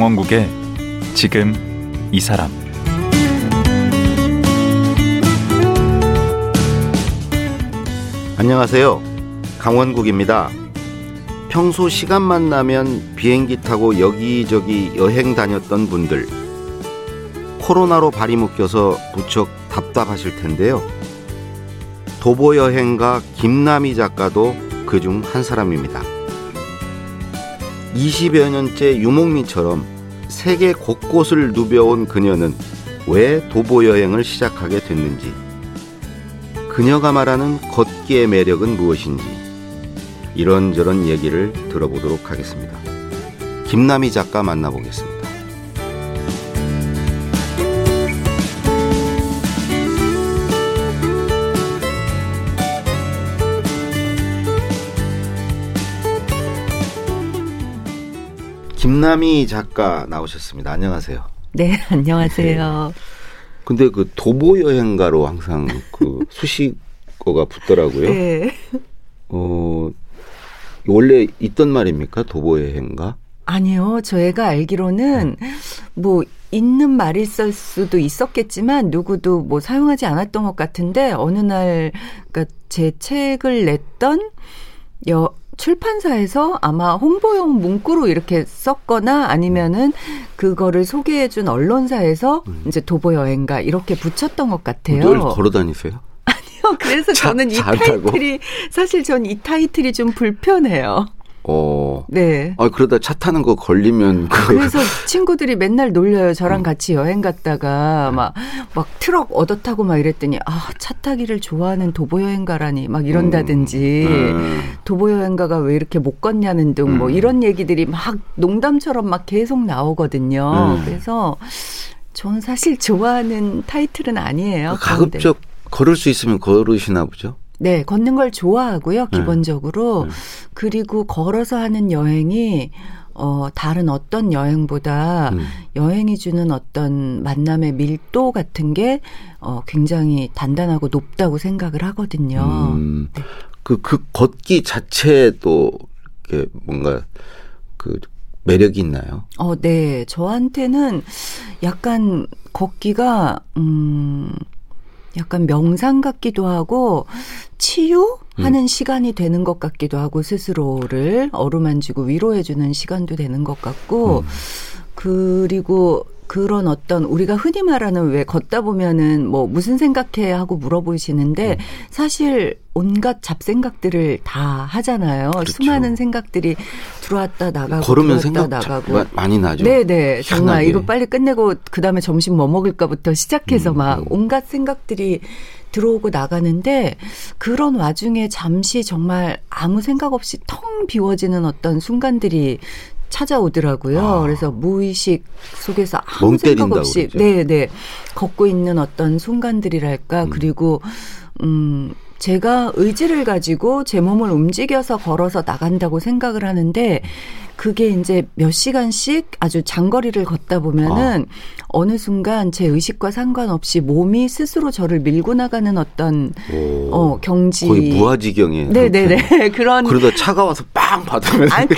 강원국의 지금 이 사람 안녕하세요. 강원국입니다. 평소 시간만 나면 비행기 타고 여기저기 여행 다녔던 분들. 코로나로 발이 묶여서 무척 답답하실 텐데요. 도보 여행가 김남희 작가도 그중 한 사람입니다. 20여 년째 유목민처럼 세계 곳곳을 누벼온 그녀는 왜 도보 여행을 시작하게 됐는지, 그녀가 말하는 걷기의 매력은 무엇인지, 이런저런 얘기를 들어보도록 하겠습니다. 김남희 작가 만나보겠습니다. 김남희 작가 나오셨습니다. 안녕하세요. 네, 안녕하세요. 근데 그 도보 여행가로 항상 그 수식어가 붙더라고요. 네. 어, 원래 있던 말입니까? 도보 여행가? 아니요, 저희가 알기로는 뭐 있는 말일 수도 있었겠지만 누구도 뭐 사용하지 않았던 것 같은데 어느 날 그러니까 제 책을 냈던 여 출판사에서 아마 홍보용 문구로 이렇게 썼거나 아니면은 그거를 소개해준 언론사에서 음. 이제 도보 여행가 이렇게 붙였던 것 같아요. 늘 걸어 다니세요? 아니요, 그래서 자- 저는 이? 타이틀이 사실 전 이 타이틀이 좀 불편해요. 어. 네. 아, 그러다 차 타는 거 걸리면 그 그래서 친구들이 맨날 놀려요. 음. 저랑 같이 여행 네. 갔다가 막, 막 트럭 얻어 타고 막 이랬더니, 아, 차 타기를 좋아하는 도보 여행가라니 막 이런다든지, 음. 도보 여행가가 왜 이렇게 못 걷냐는 등뭐 음. 이런 얘기들이 막 농담처럼 막 계속 나오거든요. 음. 그래서 저는 사실 좋아하는 타이틀은 아니에요. 가급적 걸을 수 있으면 걸으시나 보죠? 네, 걷는 걸 좋아하고요, 네. 기본적으로. 네. 그리고 걸어서 하는 여행이, 어, 다른 어떤 여행보다 음. 여행이 주는 어떤 만남의 밀도 같은 게, 어, 굉장히 단단하고 높다고 생각을 하거든요. 음, 그, 그 걷기 자체도 이렇게 뭔가 그 매력이 있나요? 어, 네. 저한테는 약간 걷기가, 음, 약간 명상 같기도 하고, 치유하는 시간이 되는 것 같기도 하고, 스스로를 어루만지고 위로해주는 시간도 되는 것 같고, 그리고 그런 어떤 우리가 흔히 말하는 왜 걷다 보면은 뭐 무슨 생각해 하고 물어보시는데 사실 온갖 잡생각들을 다 하잖아요. 그렇죠. 수많은 생각들이 들어왔다 나가고 걸으면 생각 자- 나가고 마- 많이 나죠. 네네 정말 희한하게. 이거 빨리 끝내고 그 다음에 점심 뭐 먹을까부터 시작해서 음, 막 음. 온갖 생각들이 들어오고 나가는데 그런 와중에 잠시 정말 아무 생각 없이 텅 비워지는 어떤 순간들이 찾아오더라고요. 아. 그래서 무의식 속에서 아무 멍 생각 없이. 네네 걷고 있는 어떤 순간들이랄까 음. 그리고 음 제가 의지를 가지고 제 몸을 움직여서 걸어서 나간다고 생각을 하는데 그게 이제 몇 시간씩 아주 장거리를 걷다 보면은 어느 순간 제 의식과 상관없이 몸이 스스로 저를 밀고 나가는 어떤 오, 어 경지 거의 무아지경에. 네네네 그런 그러다 차가 와서 빵 받으면 아, 그,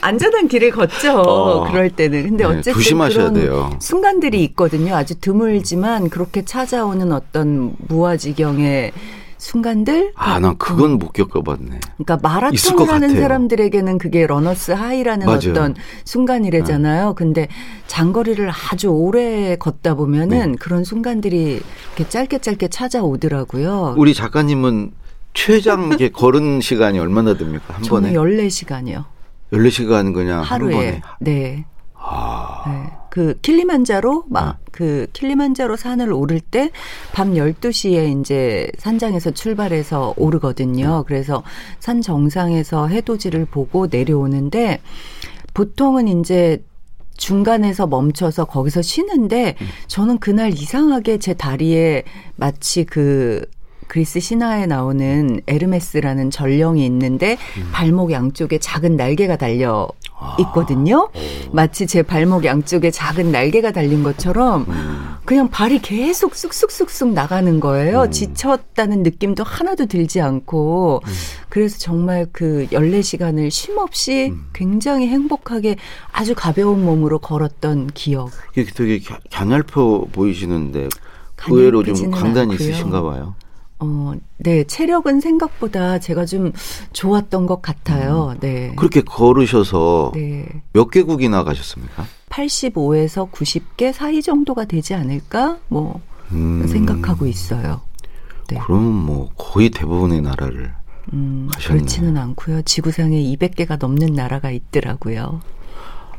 안전한 길을 걷죠. 어. 그럴 때는. 근데 네, 어쨌든 조심하셔야 돼요. 순간들이 있거든요. 아주 드물지만 그렇게 찾아오는 어떤 무아지경의 순간들. 아, 난 그건 못 겪어봤네. 그러니까 마라톤을 것 하는 같아요. 사람들에게는 그게 러너스 하이라는 맞아요. 어떤 순간이래잖아요. 근데 장거리를 아주 오래 걷다 보면은 네. 그런 순간들이 이렇게 짧게 짧게 찾아오더라고요. 우리 작가님은 최장 이렇게 걸은 시간이 얼마나 됩니까? 한 저는 번에? 14시간이요. 14시간 그냥 한 하루에. 번에. 네. 아. 네. 그 킬리만자로 막 아. 그 킬리만자로 산을 오를 때 밤 12시에 이제 산장에서 출발해서 네. 오르거든요. 그래서 산 정상에서 해돋이를 보고 내려오는데 보통은 이제 중간에서 멈춰서 거기서 쉬는데 음. 저는 그날 이상하게 제 다리에 마치 그 그리스 신화에 나오는 에르메스라는 전령이 있는데 음. 발목 양쪽에 작은 날개가 달려 있거든요. 마치 제 발목 양쪽에 작은 날개가 달린 것처럼 그냥 발이 계속 쑥쑥쑥쑥 나가는 거예요. 음. 지쳤다는 느낌도 하나도 들지 않고 그래서 정말 그 14시간을 쉼 없이 음. 굉장히 행복하게 아주 가벼운 몸으로 걸었던 기억. 이게 되게 갸- 가냘퍼 보이시는데 의외로 좀 강단이 않고요. 있으신가 봐요. 어, 네, 체력은 생각보다 제가 좀 좋았던 것 음. 같아요. 네. 그렇게 걸으셔서 네. 몇 개국이나 가셨습니까? 85에서 90개 사이 정도가 되지 않을까? 뭐, 음, 생각하고 있어요. 네. 그러면 뭐 거의 대부분의 나라를 음, 가셨네요. 그렇지는 않고요. 지구상에 200개가 넘는 나라가 있더라고요.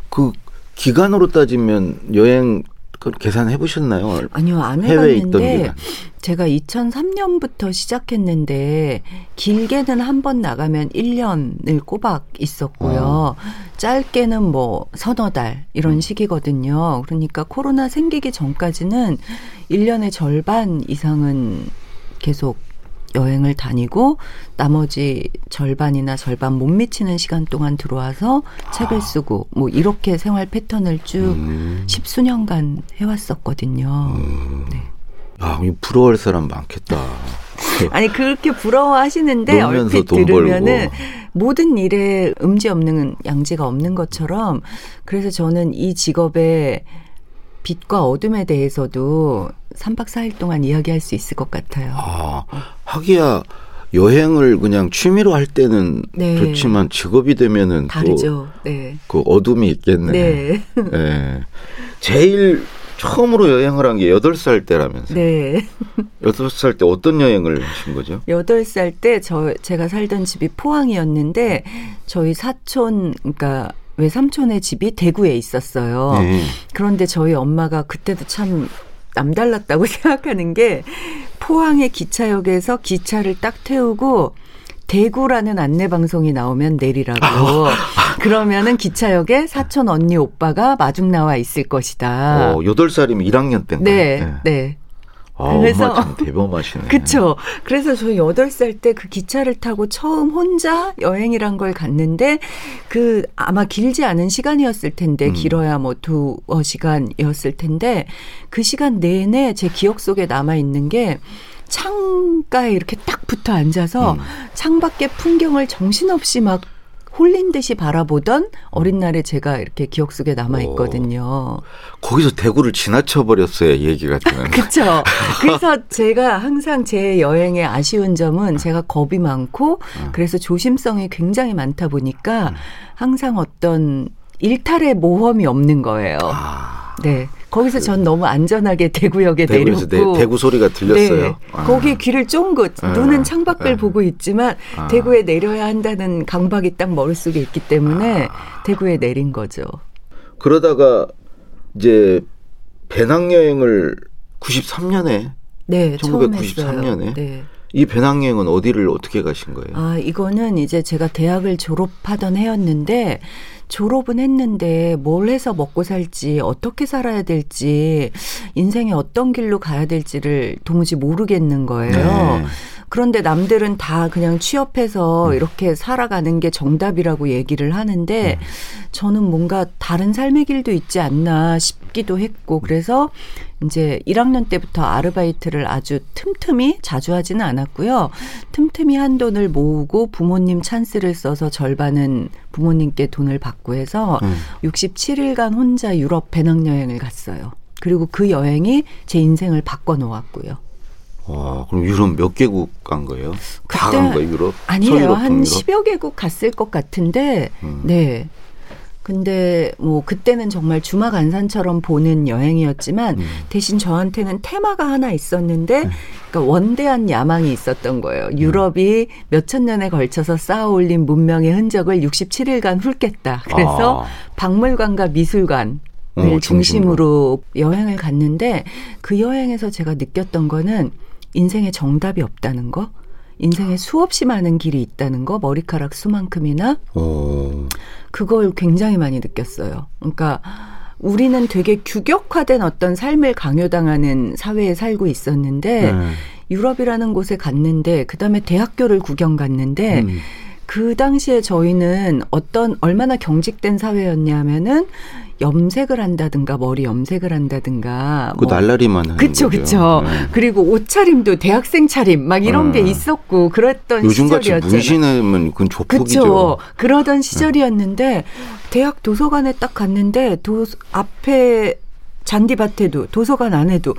그 기간으로 따지면 여행 그 계산해 보셨나요? 아니요, 안 해봤는데. 제가 2003년부터 시작했는데 길게는 한 번 나가면 1년을 꼬박 있었고요. 짧게는 뭐 서너 달 이런 시기거든요. 그러니까 코로나 생기기 전까지는 1년의 절반 이상은 계속 여행을 다니고 나머지 절반이나 절반 못 미치는 시간 동안 들어와서 책을 쓰고 뭐 이렇게 생활 패턴을 쭉 음. 십수년간 해왔었거든요. 네. 아, 이 부러워할 사람 많겠다. 아니 그렇게 부러워하시는데 얼핏 돈 들으면은. 모든 일에 음지 없는 양지가 없는 것처럼 그래서 저는 이 직업의 빛과 어둠에 대해서도 3박 4일 동안 이야기할 수 있을 것 같아요. 아, 하기야 여행을 그냥 취미로 할 때는 네. 좋지만 직업이 되면은 다르죠. 네. 또그 어둠이 있겠네. 네. 예. 제일 처음으로 여행을 한 게 여덟 살 때라면서요. 네. 여덟 살 때 어떤 여행을 하신 거죠? 여덟 살 때 저 제가 살던 집이 포항이었는데 저희 사촌 그러니까 외삼촌의 집이 대구에 있었어요. 네. 그런데 저희 엄마가 그때도 참 남달랐다고 생각하는 게 포항의 기차역에서 기차를 딱 태우고 대구라는 안내 방송이 나오면 내리라고. 그러면은 기차역에 사촌 언니 오빠가 마중 나와 있을 것이다. 어, 여덟 살이면 1학년 때인가? 네, 네. 아, 그래서- 대범하시네. 그쵸. 그래서 저 여덟 살 때 그 기차를 타고 처음 혼자 여행이란 걸 갔는데 그 아마 길지 않은 시간이었을 텐데 음. 길어야 뭐 두어 시간이었을 텐데 그 시간 내내 제 기억 속에 남아 있는 게 창가에 이렇게 딱 붙어 앉아서 음. 창밖의 풍경을 정신없이 막 홀린 듯이 바라보던 어린 날에 제가 이렇게 기억 속에 남아 있거든요. 거기서 대구를 지나쳐 버렸어야 얘기가 되는. 그렇죠. 그래서 제가 항상 제 여행의 아쉬운 점은 제가 겁이 많고 그래서 조심성이 굉장히 많다 보니까 항상 어떤 일탈의 모험이 없는 거예요. 아, 네. 거기서 전 너무 안전하게 대구역에 대구에서 내렸고 네, 대구 소리가 들렸어요. 네. 아. 거기에 귀를 쫑긋 아. 눈은 창밖을 아. 보고 있지만 아. 대구에 내려야 한다는 강박이 딱 머릿속에 있기 때문에 아. 대구에 내린 거죠. 그러다가 이제 배낭여행을 93년에 네, 처음 1993 했어요. 년에? 네. 이 배낭여행은 어디를 어떻게 가신 거예요? 아, 이거는 이제 제가 대학을 졸업하던 해였는데 졸업은 했는데 뭘 해서 먹고 살지 어떻게 살아야 될지 인생에 어떤 길로 가야 될지를 도무지 모르겠는 거예요. 네. 그런데 남들은 다 그냥 취업해서 음. 이렇게 살아가는 게 정답이라고 얘기를 하는데 음. 저는 뭔가 다른 삶의 길도 있지 않나 싶기도 했고 그래서 이제 1학년 때부터 아르바이트를 아주 틈틈이 자주 하지는 않았고요. 틈틈이 한 돈을 모으고 부모님 찬스를 써서 절반은 부모님께 돈을 받고 해서 음. 67일간 혼자 유럽 배낭여행을 갔어요. 그리고 그 여행이 제 인생을 바꿔 놓았고요. 와, 그럼 유럽 몇 개국 간 거예요? 다 간 거예요, 유럽? 아니에요. 한 동유럽? 10여 개국 갔을 것 같은데, 음. 네. 근데 뭐 그때는 정말 주마 간산처럼 보는 여행이었지만 음. 대신 저한테는 테마가 하나 있었는데 그러니까 원대한 야망이 있었던 거예요. 음. 유럽이 몇천 년에 걸쳐서 쌓아올린 문명의 흔적을 67일간 훑겠다. 그래서 아. 박물관과 미술관 어, 을 중심으로. 중심으로 여행을 갔는데 그 여행에서 제가 느꼈던 거는 인생에 정답이 없다는 거, 인생에 수없이 많은 길이 있다는 거, 머리카락 수만큼이나 어, 그걸 굉장히 많이 느꼈어요. 그러니까 우리는 되게 규격화된 어떤 삶을 강요당하는 사회에 살고 있었는데 네. 유럽이라는 곳에 갔는데 그다음에 대학교를 구경 갔는데 음. 그 당시에 저희는 어떤 얼마나 경직된 사회였냐면은 염색을 한다든가 머리 염색을 한다든가 그 날라리만 하는 그쵸 거죠. 그쵸 네. 그리고 옷차림도 대학생 차림 막 이런 게 네. 있었고 그랬던 요즘같이. 문신하면 그건 조폭이죠. 그쵸. 그러던 시절이었는데 대학 도서관에 딱 갔는데 도 앞에 잔디밭에도 도서관 안에도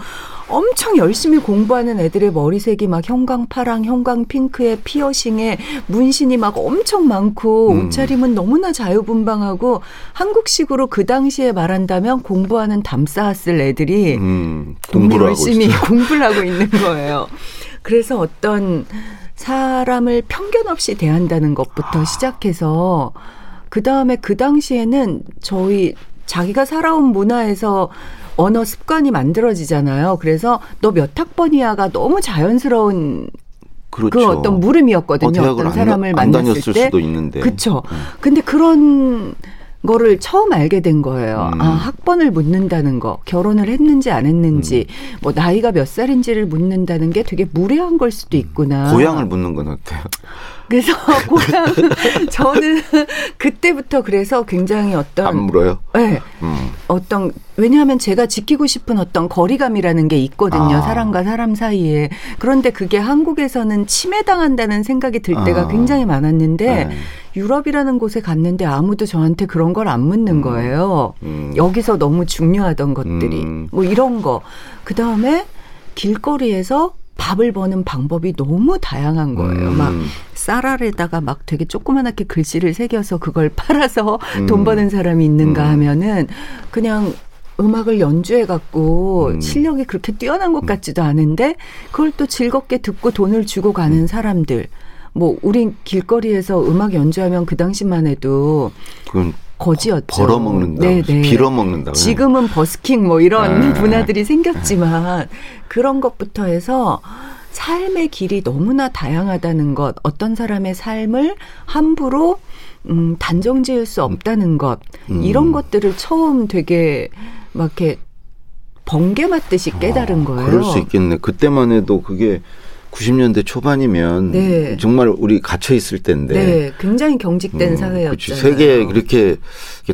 엄청 열심히 공부하는 애들의 머리색이 막 형광파랑 형광핑크에 피어싱에 문신이 막 엄청 많고 음. 옷차림은 너무나 자유분방하고 한국식으로 그 당시에 말한다면 공부하는 담 쌓았을 애들이 음, 공부를 열심히. 공부를 하고 있는 거예요. 그래서 어떤 사람을 편견 없이 대한다는 것부터 아. 시작해서 그 다음에 그 당시에는 저희 자기가 살아온 문화에서 언어 습관이 만들어지잖아요. 그래서 너 몇 학번이야가 너무 자연스러운 그렇죠. 그 어떤 물음이었거든요. 어, 안, 사람을 안 만났을 때. 수도 있는데. 그쵸. 근데 그런 거를 처음 알게 된 거예요. 음. 아, 학번을 묻는다는 거, 결혼을 했는지 안 했는지, 음. 뭐 나이가 몇 살인지를 묻는다는 게 되게 무례한 걸 수도 있구나. 고향을 묻는 건 어때요? 그래서 고향 저는 그때부터 그래서 굉장히 어떤 안 물어요? 네, 음. 어떤 왜냐하면 제가 지키고 싶은 어떤 거리감이라는 게 있거든요. 아. 사람과 사람 사이에. 그런데 그게 한국에서는 침해당한다는 생각이 들 때가 아. 굉장히 많았는데 네. 유럽이라는 곳에 갔는데 아무도 저한테 그런 걸 안 묻는 음. 거예요. 음. 여기서 너무 중요하던 것들이 음. 뭐 이런 거. 그 다음에 길거리에서 밥을 버는 방법이 너무 다양한 거예요. 음. 막 쌀알에다가 막 되게 조그만하게 글씨를 새겨서 그걸 팔아서 음. 돈 버는 사람이 있는가 음. 하면은 그냥 음악을 연주해 갖고 음. 실력이 그렇게 뛰어난 것 같지도 않은데 그걸 또 즐겁게 듣고 돈을 주고 음. 가는 사람들. 뭐 우린 길거리에서 음악 연주하면 그 당시만 해도 그건 거지였죠. 벌어먹는다. 네, 네. 빌어먹는다. 지금은 버스킹 뭐 이런 네. 문화들이 생겼지만 그런 것부터 해서 삶의 길이 너무나 다양하다는 것, 어떤 사람의 삶을 함부로 음, 단정 지을 수 없다는 것, 음. 이런 것들을 처음 되게 막 이렇게 번개 맞듯이 깨달은 거예요. 아, 그럴 수 있겠네. 그때만 해도 그게 90년대 초반이면 네. 정말 우리 갇혀 있을 때인데. 네, 굉장히 경직된 음. 그치. 세계 그렇게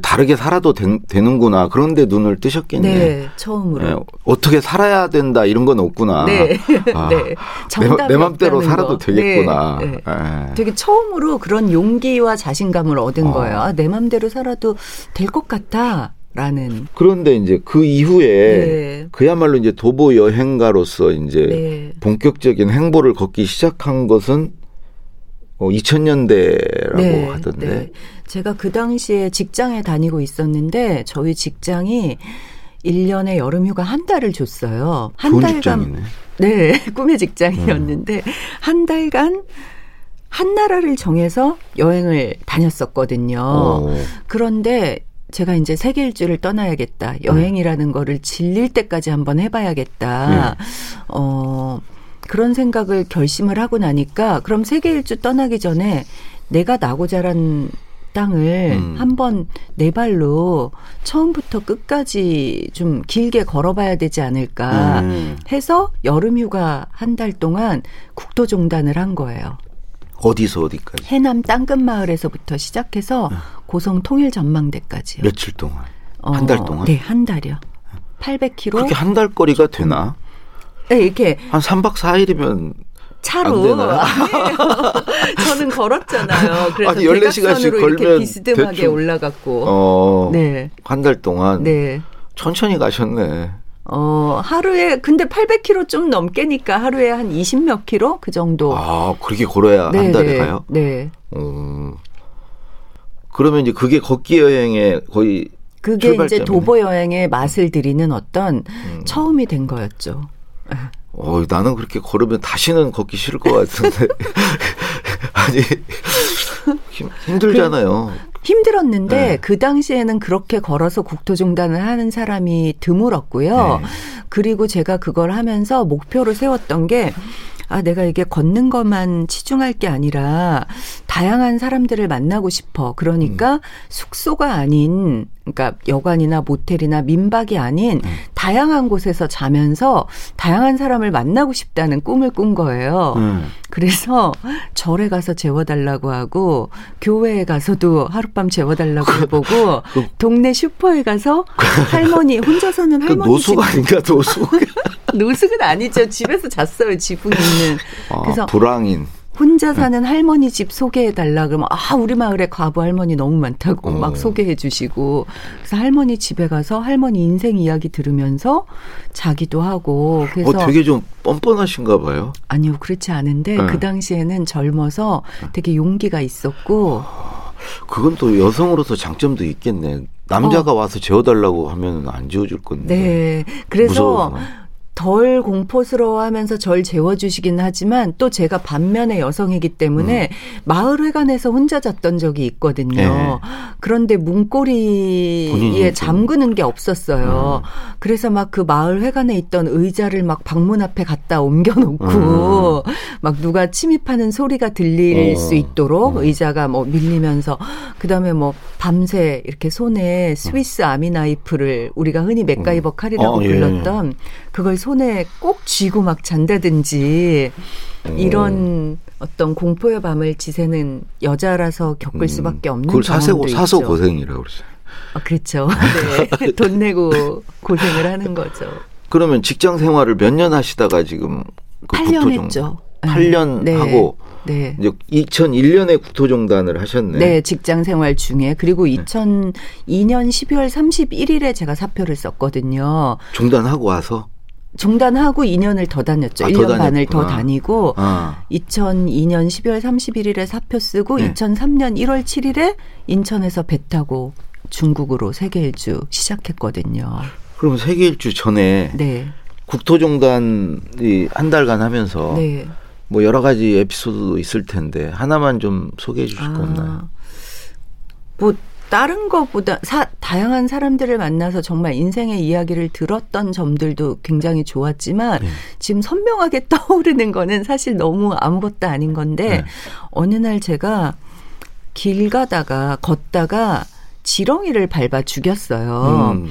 다르게 살아도 된- 되는구나. 그런데 눈을 뜨셨겠네. 네, 처음으로. 예, 어떻게 살아야 된다 이런 건 없구나. 네, 아, 네. 내, 내 맘대로 살아도 거. 되겠구나. 네, 네. 예. 되게 처음으로 그런 용기와 자신감을 얻은 어. 거예요. 아, 내 맘대로 살아도 될 것 같아. 라는. 그런데 이제 그 이후에 네. 그야말로 이제 도보 여행가로서 이제 네. 본격적인 행보를 걷기 시작한 것은 어, 2000년대라고 하던데. 제가 그 당시에 직장에 다니고 있었는데 저희 직장이 1년에 여름 휴가 한 달을 줬어요. 한 달간 직장이네. 네, 꿈의 직장이었는데 한 달간 한 나라를 정해서 여행을 다녔었거든요. 어. 그런데 제가 이제 세계 일주를 떠나야겠다. 여행이라는 거를 질릴 때까지 한번 해봐야겠다. 어, 그런 생각을 결심을 하고 나니까 그럼 세계 일주 떠나기 전에 내가 나고 자란 땅을 음. 한번 내 발로 처음부터 끝까지 좀 길게 걸어봐야 되지 않을까 음. 해서 여름 휴가 한 달 동안 국토종단을 한 거예요. 어디서 어디까지? 해남 땅끝 마을에서부터 시작해서 고성 통일 전망대까지요. 며칠 동안? 어, 한달 동안? 네, 한 달이요. 800km. 그렇게 한 달 거리가 되나? 네, 이렇게 한 3박 4일이면 차로. 아니에요. 저는 걸었잖아요. 그래서 아니, 14시간씩 대각선으로 이렇게 걸면 비스듬하게 대충, 올라갔고. 어, 네. 한 달 동안 네. 천천히 가셨네. 어, 하루에 근데 800km 좀 넘게니까 하루에 한 20 몇 킬로 그 정도. 아, 그렇게 걸어야 네, 한 달에 네, 가요? 네. 음. 그러면 이제 그게 걷기 여행의 거의 그게 이제 출발점이네. 도보 여행의 맛을 들이는 어떤 음. 처음이 된 거였죠. 어, 나는 그렇게 걸으면 다시는 걷기 싫을 것 같은데. 아니, 힘, 힘들잖아요. 힘들었는데 네. 그 당시에는 그렇게 걸어서 국토종단을 하는 사람이 드물었고요. 네. 그리고 제가 그걸 하면서 목표를 세웠던 게 아, 내가 이게 걷는 것만 치중할 게 아니라 다양한 사람들을 만나고 싶어. 그러니까 음. 숙소가 아닌 그러니까 여관이나 모텔이나 민박이 아닌 음. 다양한 곳에서 자면서 다양한 사람을 만나고 싶다는 꿈을 꾼 거예요. 음. 그래서 절에 가서 재워달라고 하고 교회에 가서도 하룻밤 재워달라고 해보고 동네 슈퍼에 가서 할머니 혼자서는 그 할머니 노숙 아닌가 노숙. 노숙은 아니죠. 집에서 잤어요. 지붕이 있는. 아, 그래서 불황인. 혼자 사는 할머니 집 소개해 달라 그러면 아 우리 마을에 과부 할머니 너무 많다고 어. 막 소개해 주시고 그래서 할머니 집에 가서 할머니 인생 이야기 들으면서 자기도 하고 그래서 어, 되게 좀 뻔뻔하신가 봐요. 아니요 그렇지 않은데 네. 그 당시에는 젊어서 되게 용기가 있었고 그건 또 여성으로서 장점도 있겠네. 남자가 와서 재워달라고 하면 안 재워줄 건데. 어. 네 그래서 무서워서. 덜 공포스러워하면서 절 재워주시긴 하지만 또 제가 반면에 여성이기 때문에 마을회관에서 혼자 잤던 적이 있거든요. 음. 네. 그런데 문고리에 좀- 잠그는 게 없었어요. 음. 그래서 막 그 마을회관에 있던 의자를 막 방문 앞에 갖다 옮겨놓고 막 누가 침입하는 소리가 들릴 음. 어. 수 있도록 음. 의자가 뭐 밀리면서 그다음에 뭐 밤새 이렇게 손에 스위스 아미 나이프를 우리가 흔히 맥가이버 칼이라고 어, 예. 불렀던 그걸 손에 꼭 쥐고 막 잔다든지 이런 어떤 공포의 밤을 지새는 여자라서 겪을 수밖에 없는 음. 그걸 사서 있죠. 고생이라고 그러죠. 아, 그렇죠. 네. 돈 내고 고생을 하는 거죠. 그러면 직장 생활을 몇 년 하시다가 지금 그 8년 국토종- 했죠. 8년 네. 하고 네. 이제 2001년에 국토종단을 하셨네. 네, 직장 생활 중에 그리고 2002년 12월 31일에 제가 사표를 썼거든요. 종단하고 와서 종단하고 2년을 더 다녔죠. 아, 1년 더 반을 더. 다니고 아, 2002년 12월 31일에 사표 쓰고 네. 2003년 1월 7일에 인천에서 배 타고 중국으로 세계 일주 시작했거든요. 그럼 세계 일주 전에 네. 국토종단이 한 달간 하면서 네. 뭐 여러 가지 에피소드도 있을 텐데 하나만 좀 소개해 주실 거 없나요? 아, 뭐 다른 거보다 사, 다양한 사람들을 만나서 정말 인생의 이야기를 들었던 점들도 굉장히 좋았지만 네. 지금 선명하게 떠오르는 거는 사실 너무 아무것도 아닌 건데 네. 어느 날 제가 길 가다가 걷다가 지렁이를 밟아 죽였어요. 음,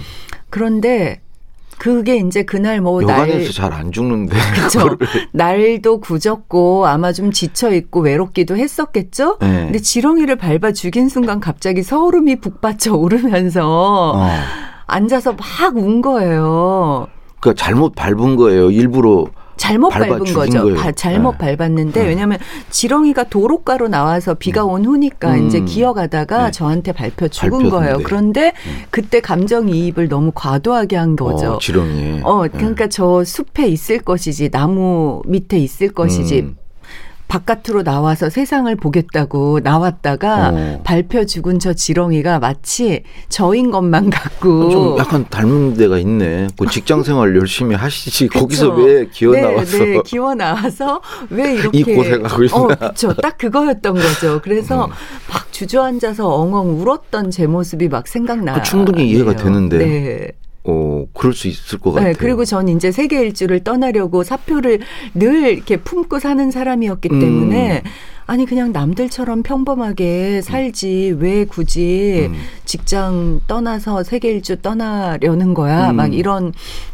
그런데 그게 이제 그날 뭐날잘안 죽는데 그렇죠. 날도 굳었고 아마 좀 지쳐 있고 외롭기도 했었겠죠. 네. 근데 지렁이를 밟아 죽인 순간 갑자기 서울음이 북받쳐 오르면서 어. 앉아서 막 운 거예요. 그러니까 잘못 밟은 거예요. 일부러 잘못 밟은 거죠. 바- 잘못 네. 밟았는데 네. 왜냐하면 지렁이가 도로가로 나와서 비가 온 후니까 음. 이제 기어가다가 네. 저한테 밟혀 죽은 밟혔는데. 거예요. 그런데 그때 감정이입을 너무 과도하게 한 거죠. 어, 지렁이. 어, 그러니까 저 숲에 있을 것이지, 나무 밑에 있을 것이지, 음. 바깥으로 나와서 세상을 보겠다고 나왔다가 어. 밟혀 죽은 저 지렁이가 마치 저인 것만 같고. 좀 약간 닮은 데가 있네. 그 직장 생활 열심히 하시지. 거기서? 왜 기어 네, 나와서 네, 기어 나와서 왜 이렇게 이 고생하고 있나? 어, 그렇죠. 딱 그거였던 거죠. 그래서 음. 막 주저앉아서 엉엉 울었던 제 모습이 막 생각나. 그 충분히 이해가 되는데. 네. 어, 그럴 수 있을 것 같아요. 네, 그리고 전 이제 세계 일주를 떠나려고 사표를 늘 이렇게 품고 사는 사람이었기 음. 때문에 아니 그냥 남들처럼 평범하게 살지 왜 굳이 음. 직장 떠나서 세계 일주 떠나려는 거야 음. 막 이런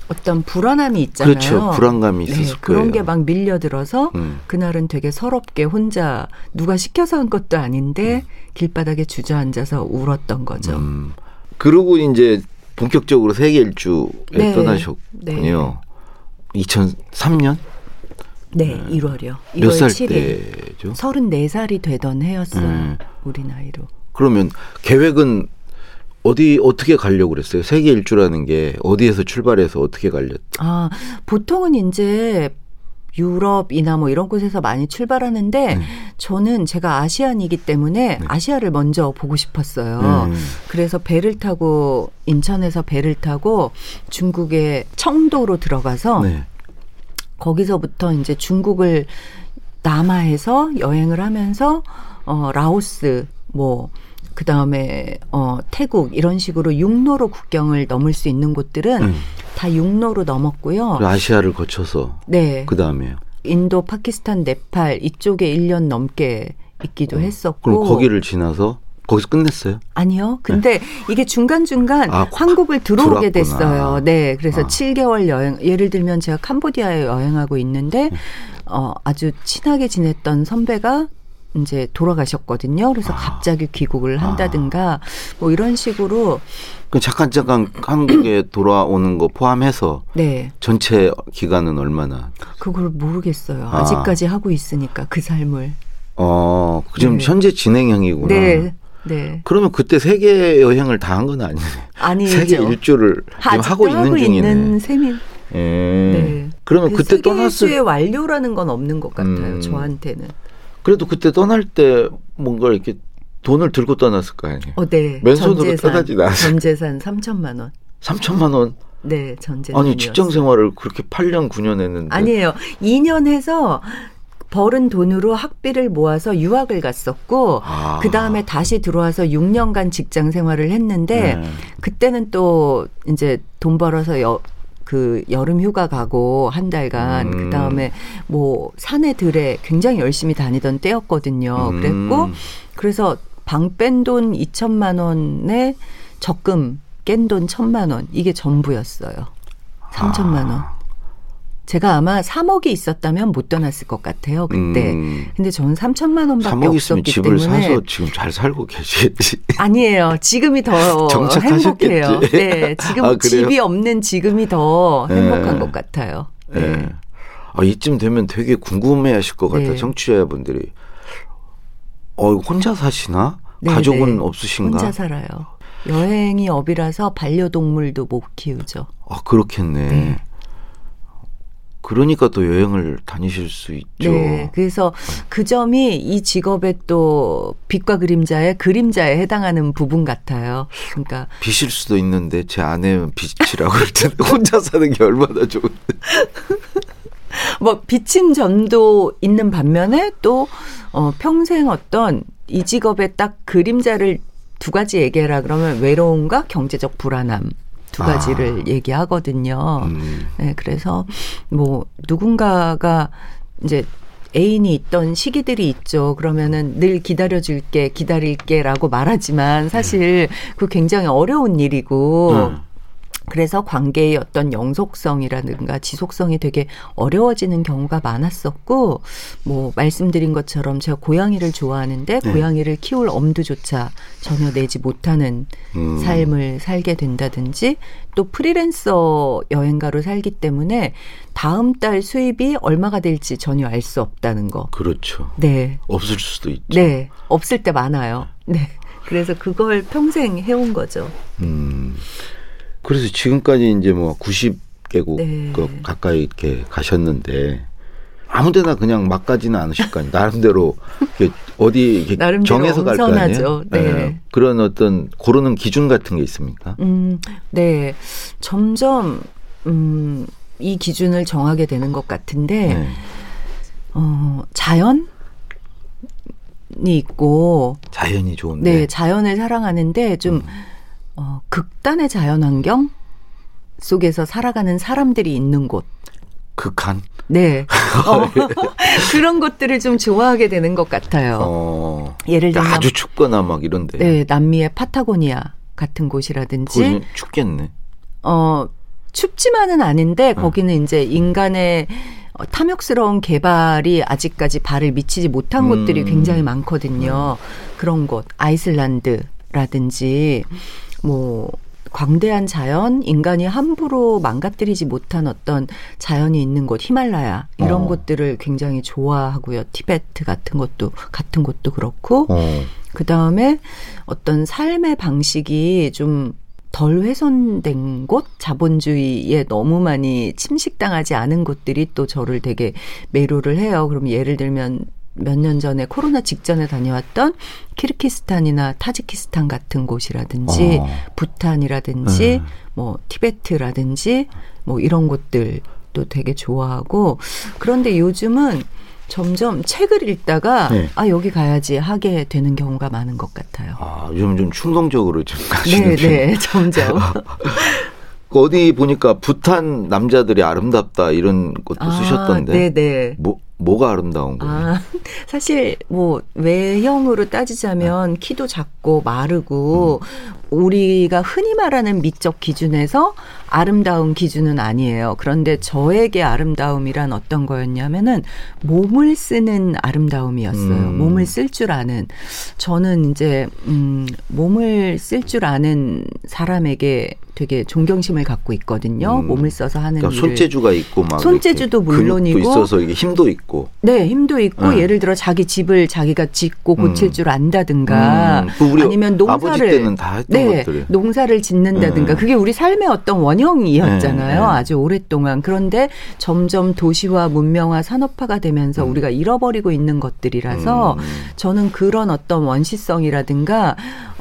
어떤 불안함이 있잖아요. 그렇죠. 불안감이 네, 있었을 그런 거예요. 게막 밀려들어서 음. 그날은 되게 서럽게 혼자 누가 시켜서 한 것도 아닌데 길바닥에 주저앉아서 울었던 거죠. 음. 그러고 이제 본격적으로 세계 일주에 네. 떠나셨군요. 2003년 네, 1월이요. 1월 몇살 7일. 때죠? 34살이 되던 해였어요. 음. 우리 나이로. 그러면 계획은 어디 어떻게 가려고 그랬어요? 세계 일주라는 게 어디에서 출발해서 어떻게 갈렸? 아, 보통은 이제 유럽이나 뭐 이런 곳에서 많이 출발하는데 음. 저는 제가 아시안이기 때문에 네. 아시아를 먼저 보고 싶었어요. 음. 그래서 배를 타고 인천에서 배를 타고 중국의 청도로 들어가서 네. 거기서부터 이제 중국을 남하해서 여행을 하면서 어 라오스 뭐 그 다음에 어 태국 이런 식으로 육로로 국경을 넘을 수 있는 곳들은 음. 다 육로로 넘었고요. 아시아를 거쳐서 네. 그 다음에요. 인도, 파키스탄, 네팔 이쪽에 1년 넘게 있기도 했었고. 그럼 거기를 지나서 거기서 끝냈어요? 아니요. 근데 이게 중간중간 아, 한국을 들어오게 들어왔구나. 됐어요. 네. 그래서 아. 7개월 여행, 예를 들면 제가 캄보디아에 여행하고 있는데, 네. 어, 아주 친하게 지냈던 선배가 이제 돌아가셨거든요. 아. 그래서 갑자기 귀국을 한다든가, 뭐 이런 식으로, 그 잠깐 잠깐 한국에 돌아오는 거 포함해서 네. 전체 기간은 얼마나? 그걸 모르겠어요. 아. 아직까지 하고 있으니까 그 삶을. 어, 지금 네. 현재 진행형이구나. 네. 네. 그러면 그때 세계 여행을 다 한 건 아니네. 아니죠. 세계 일주를 지금 하고 있는 중이네. 있는 셈이. 예. 네. 그러면 그 그때 떠났을 완료라는 건 없는 것 같아요. 음. 저한테는. 그래도 그때 떠날 때 뭔가 이렇게 돈을 들고 떠났을 거 아니에요. 어, 네. 맨손으로 전재산, 떠나지 않았어요. 전재산 3천만 원. 3천만 원. 네, 전재산. 아니 직장 생활을 그렇게 8년 9년 했는데. 아니에요. 2년 해서 벌은 돈으로 학비를 모아서 유학을 갔었고 아. 그 다음에 다시 들어와서 6년간 직장 생활을 했는데 네. 그때는 또 이제 돈 벌어서 여, 그 여름 휴가 가고 한 달간 음. 그 다음에 뭐 산에 들에 굉장히 열심히 다니던 때였거든요. 음. 그랬고 그래서 방 뺀 돈 2천만 원에 적금 깬돈 1천만 원 이게 전부였어요. 3천만 원. 제가 아마 3억이 있었다면 못 떠났을 것 같아요. 그때. 음. 근데 저는 3천만 원밖에 3억 있으면 없었기 집을 때문에 사서 지금 잘 살고 계시겠지. 아니에요. 지금이 더. 행복해요. 네, 지금 아? 집이 없는 지금이 더 네. 행복한 것 같아요. 네. 예. 아, 이쯤 되면 되게 궁금해 하실 것 같아요. 네. 청취자분들이. 어, 혼자 사시나? 네, 가족은 네. 없으신가? 혼자 살아요. 여행이 업이라서 반려동물도 못 키우죠. 아, 그렇겠네. 네. 그러니까 또 여행을 다니실 수 있죠. 네. 그래서 그 점이 이 직업의 또 빛과 그림자의 그림자에 해당하는 부분 같아요. 그러니까 빚일 수도 있는데 제 아내는 빚이라고 그럴 텐데 혼자 사는 게 얼마나 좋은데. 뭐 비친 점도 있는 반면에 또 어, 평생 어떤 이 직업의 딱 그림자를 두 가지 얘기해라 그러면 외로움과 경제적 불안함 두 가지를 얘기하거든요. 음. 네, 그래서 뭐 누군가가 이제 애인이 있던 시기들이 있죠. 그러면은 늘 기다려줄게, 기다릴게라고 말하지만 사실 그 굉장히 어려운 일이고 음. 그래서 관계의 어떤 영속성이라든가 지속성이 되게 어려워지는 경우가 많았었고, 뭐, 말씀드린 것처럼 제가 고양이를 좋아하는데, 네. 고양이를 키울 엄두조차 전혀 내지 못하는 음. 삶을 살게 된다든지, 또 프리랜서 여행가로 살기 때문에 다음 달 수입이 얼마가 될지 전혀 알 수 없다는 거. 그렇죠. 네. 없을 수도 있죠. 네. 없을 때 많아요. 네. 그래서 그걸 평생 해온 거죠. 음. 그래서 지금까지 이제 뭐 90개국 네. 그 가까이 이렇게 가셨는데 아무데나 그냥 막 가지는 않으실 거 아니에요. 나름대로 이렇게 어디 이렇게 나름대로 정해서 갈 거 아니에요. 네. 예. 그런 어떤 고르는 기준 같은 게 있습니까? 음, 네. 점점, 음, 이 기준을 정하게 되는 것 같은데, 네. 어, 자연 이 있고, 자연이 좋은데. 네, 자연을 사랑하는데 좀, 음. 어, 극단의 자연 환경 속에서 살아가는 사람들이 있는 곳. 극한. 네. 어, 그런 것들을 좀 좋아하게 되는 것 같아요. 어. 예를 들면, 아주 춥거나 막 이런데. 네, 남미의 파타고니아 같은 곳이라든지, 춥겠네. 어, 춥지만은 어. 않은데 거기는 이제 인간의 어, 탐욕스러운 개발이 아직까지 발을 미치지 못한 음. 곳들이 굉장히 많거든요. 그런 곳, 아이슬란드라든지 뭐 광대한 자연, 인간이 함부로 망가뜨리지 못한 어떤 자연이 있는 곳, 히말라야 이런 어. 곳들을 굉장히 좋아하고요. 티베트 같은 것도 같은 곳도 그렇고 어. 그 다음에 어떤 삶의 방식이 좀 덜 훼손된 곳, 자본주의에 너무 많이 침식당하지 않은 곳들이 또 저를 되게 매료를 해요. 그럼 예를 들면 몇 년 전에 코로나 직전에 다녀왔던 키르키스탄이나 타지키스탄 같은 곳이라든지 어. 부탄이라든지 네. 뭐 티베트라든지 뭐 이런 곳들도 되게 좋아하고 그런데 요즘은 점점 책을 읽다가 네. 아 여기 가야지 하게 되는 경우가 많은 것 같아요. 아, 요즘 좀 충동적으로 좀 네, 가시는 편. 네, 점점. 어디 보니까 부탄 남자들이 아름답다 이런 것도 쓰셨던데. 네, 네. 뭐 뭐가 아름다운 거예요? 아, 사실 뭐 외형으로 따지자면 키도 작고 마르고 우리가 흔히 말하는 미적 기준에서 아름다운 기준은 아니에요. 그런데 저에게 아름다움이란 어떤 거였냐면은 몸을 쓰는 아름다움이었어요. 음. 몸을 쓸 줄 아는 저는 이제 음 몸을 쓸 줄 아는 사람에게 되게 존경심을 갖고 있거든요. 음. 몸을 써서 하는 그러니까. 손재주가 있고 막 손재주도 물론이고 있어서 이게 힘도 있고 네, 힘도 있고 네. 예를 들어 자기 집을 자기가 짓고 고칠 음. 줄 안다든가 음, 그 아니면 아버지 농사를 때는 다 했던 네, 것들이. 농사를 짓는다든가 네. 그게 우리 삶의 어떤 원형이었잖아요. 네, 네. 아주 오랫동안. 그런데 점점 도시화, 문명화, 산업화가 되면서 음. 우리가 잃어버리고 있는 것들이라서 음. 저는 그런 어떤 원시성이라든가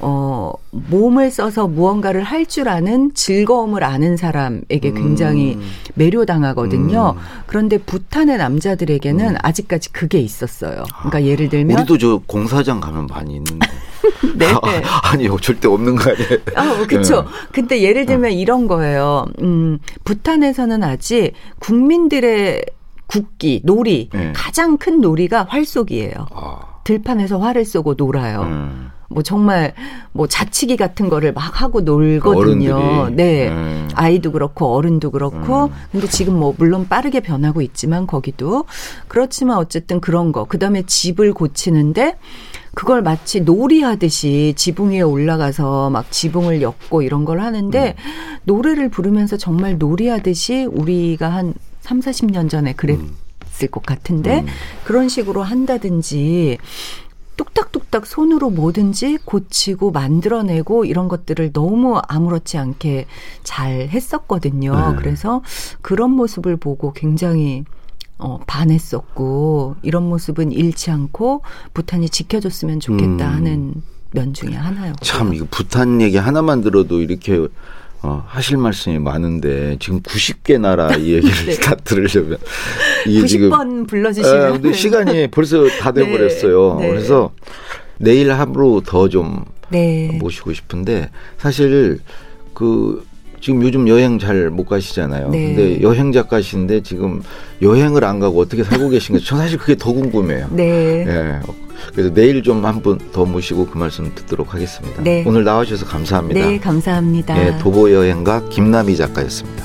어 몸을 써서 무언가를 할 줄 아는 즐거움을 아는 사람에게 굉장히 음. 매료당하거든요. 음. 그런데 부탄의 남자들에게는 아직까지 그게 있었어요. 그러니까 예를 들면 우리도 저 공사장 가면 많이 있는데 네. 아니요 절대 없는 거 아니에요? 아, 그렇죠. 네. 근데 예를 들면 이런 거예요. 음, 부탄에서는 아직 국민들의 국기, 놀이, 네. 가장 큰 놀이가 활쏘기예요. 아, 들판에서 활을 쏘고 놀아요. 음. 뭐 정말 뭐 자치기 같은 거를 막 하고 놀거든요. 어른들이. 네. 음. 아이도 그렇고 어른도 그렇고 음. 근데 지금 뭐 물론 빠르게 변하고 있지만 거기도 그렇지만 어쨌든 그런 거 그다음에 집을 고치는데 그걸 마치 놀이하듯이 지붕 위에 올라가서 막 지붕을 엮고 이런 걸 하는데 음. 노래를 부르면서 정말 놀이하듯이 우리가 한 3, 40년 전에 그랬을 것 같은데 음. 그런 식으로 한다든지 뚝딱뚝딱 손으로 뭐든지 고치고 만들어내고 이런 것들을 너무 아무렇지 않게 잘 했었거든요. 네. 그래서 그런 모습을 보고 굉장히 어, 반했었고 이런 모습은 잃지 않고 부탄이 지켜줬으면 좋겠다 음. 하는 면 중에 하나요. 참 이거 부탄 얘기 하나만 들어도 이렇게 어, 하실 말씀이 많은데 지금 90개 나라 이 얘기를 네. 다 들으려면 이게 지금 90번 아, 불러주시면 근데 시간이 벌써 다 네, 돼버렸어요. 네. 그래서 내일 하루 더좀 네. 모시고 싶은데 사실 그 지금 요즘 여행 잘 못 가시잖아요. 네. 근데 여행 작가신데 지금 여행을 안 가고 어떻게 살고 계신가? 저 사실 그게 더 궁금해요. 네. 예. 그래서 내일 좀 한 분 더 모시고 그 말씀 듣도록 하겠습니다. 네. 오늘 나와주셔서 감사합니다. 네, 감사합니다. 예, 도보 여행가 김남희 작가였습니다.